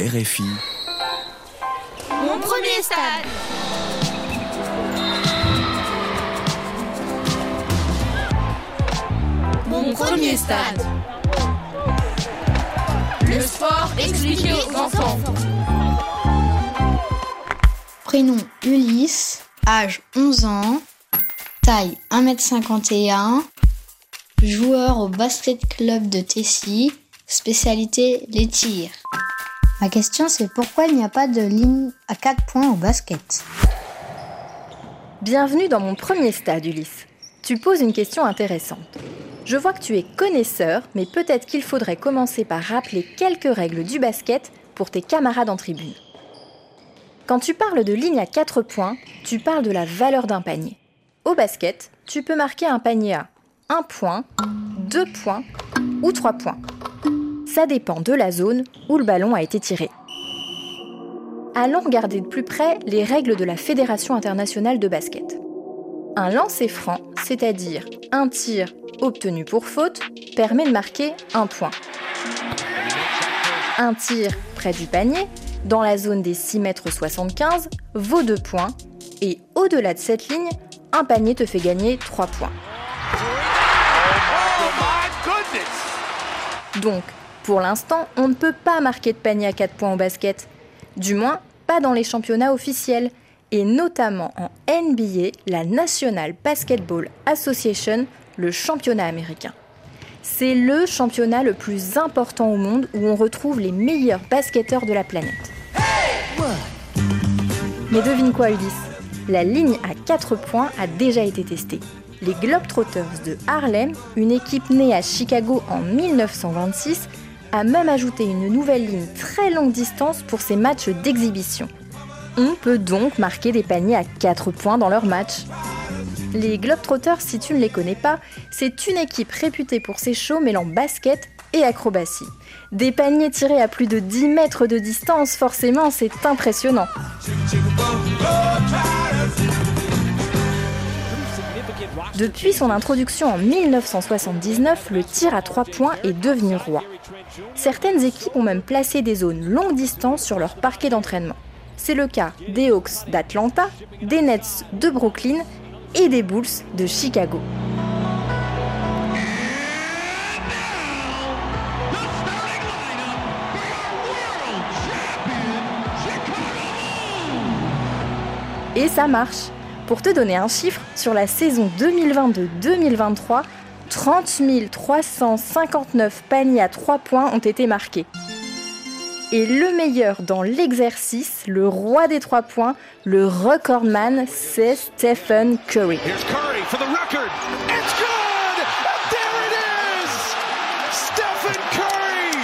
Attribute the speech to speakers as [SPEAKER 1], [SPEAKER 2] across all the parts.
[SPEAKER 1] RFI.
[SPEAKER 2] Mon premier stade. Mon premier stade. Le sport expliqué aux enfants.
[SPEAKER 3] Prénom Ulysse, âge 11 ans, taille 1m51, joueur au basket club de Tessy, spécialité les tirs. Ma question c'est pourquoi il n'y a pas de ligne à 4 points au basket?
[SPEAKER 4] Bienvenue dans mon premier stade, Ulysse. Tu poses une question intéressante. Je vois que tu es connaisseur, mais peut-être qu'il faudrait commencer par rappeler quelques règles du basket pour tes camarades en tribune. Quand tu parles de ligne à 4 points, tu parles de la valeur d'un panier. Au basket, tu peux marquer un panier à 1 point, 2 points ou 3 points. Ça dépend de la zone où le ballon a été tiré. Allons regarder de plus près les règles de la Fédération internationale de basket. Un lancer franc, c'est-à-dire un tir obtenu pour faute, permet de marquer un point. Un tir près du panier, dans la zone des 6 mètres 75, vaut 2 points, et au-delà de cette ligne, un panier te fait gagner 3 points. Donc, pour l'instant, on ne peut pas marquer de panier à 4 points au basket. Du moins, pas dans les championnats officiels. Et notamment en NBA, la National Basketball Association, le championnat américain. C'est le championnat le plus important au monde où on retrouve les meilleurs basketteurs de la planète. Mais devine quoi, Ulysse? La ligne à 4 points a déjà été testée. Les Globetrotters de Harlem, une équipe née à Chicago en 1926, a même ajouté une nouvelle ligne très longue distance pour ses matchs d'exhibition. On peut donc marquer des paniers à 4 points dans leurs matchs. Les Globetrotters, si tu ne les connais pas, c'est une équipe réputée pour ses shows mêlant basket et acrobatie. Des paniers tirés à plus de 10 mètres de distance, forcément, c'est impressionnant. Depuis son introduction en 1979, le tir à 3 points est devenu roi. Certaines équipes ont même placé des zones longue distance sur leur parquet d'entraînement. C'est le cas des Hawks d'Atlanta, des Nets de Brooklyn et des Bulls de Chicago. Et ça marche. Pour te donner un chiffre, sur la saison 2022-2023, 30 359 paniers à 3 points ont été marqués. Et le meilleur dans l'exercice, le roi des 3 points, le recordman, c'est Stephen Curry.
[SPEAKER 5] Here's Curry for the record. It's good! There it is! Stephen Curry!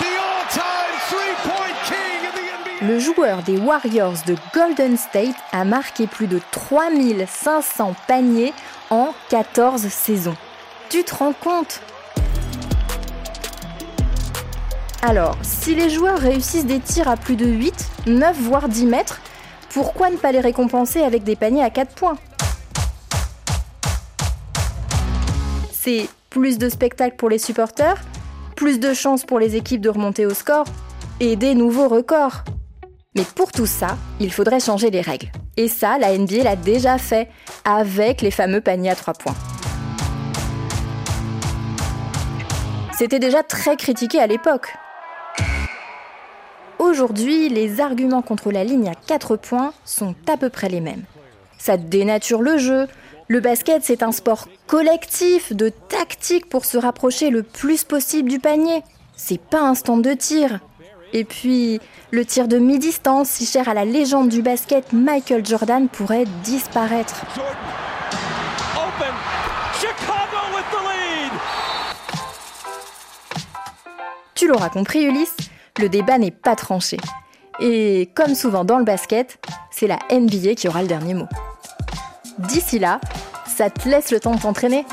[SPEAKER 5] The all-time three-point king in the NBA.
[SPEAKER 4] Le joueur des Warriors de Golden State a marqué plus de 3500 paniers en 14 saisons. Tu te rends compte? Alors, si les joueurs réussissent des tirs à plus de 8, 9 voire 10 mètres, pourquoi ne pas les récompenser avec des paniers à 4 points? C'est plus de spectacles pour les supporters, plus de chances pour les équipes de remonter au score et des nouveaux records. Mais pour tout ça, il faudrait changer les règles. Et ça, la NBA l'a déjà fait avec les fameux paniers à 3 points. C'était déjà très critiqué à l'époque. Aujourd'hui, les arguments contre la ligne à 4 points sont à peu près les mêmes. Ça dénature le jeu. Le basket, c'est un sport collectif, de tactique pour se rapprocher le plus possible du panier. C'est pas un stand de tir. Et puis, le tir de mi-distance, si cher à la légende du basket Michael Jordan, pourrait disparaître. Tu l'auras compris, Ulysse, le débat n'est pas tranché. Et comme souvent dans le basket, c'est la NBA qui aura le dernier mot. D'ici là, ça te laisse le temps de t'entraîner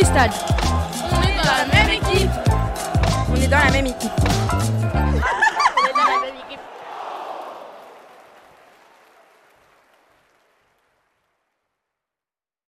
[SPEAKER 6] Mon premier stade.
[SPEAKER 2] On est dans la même équipe.
[SPEAKER 6] On est dans la même équipe.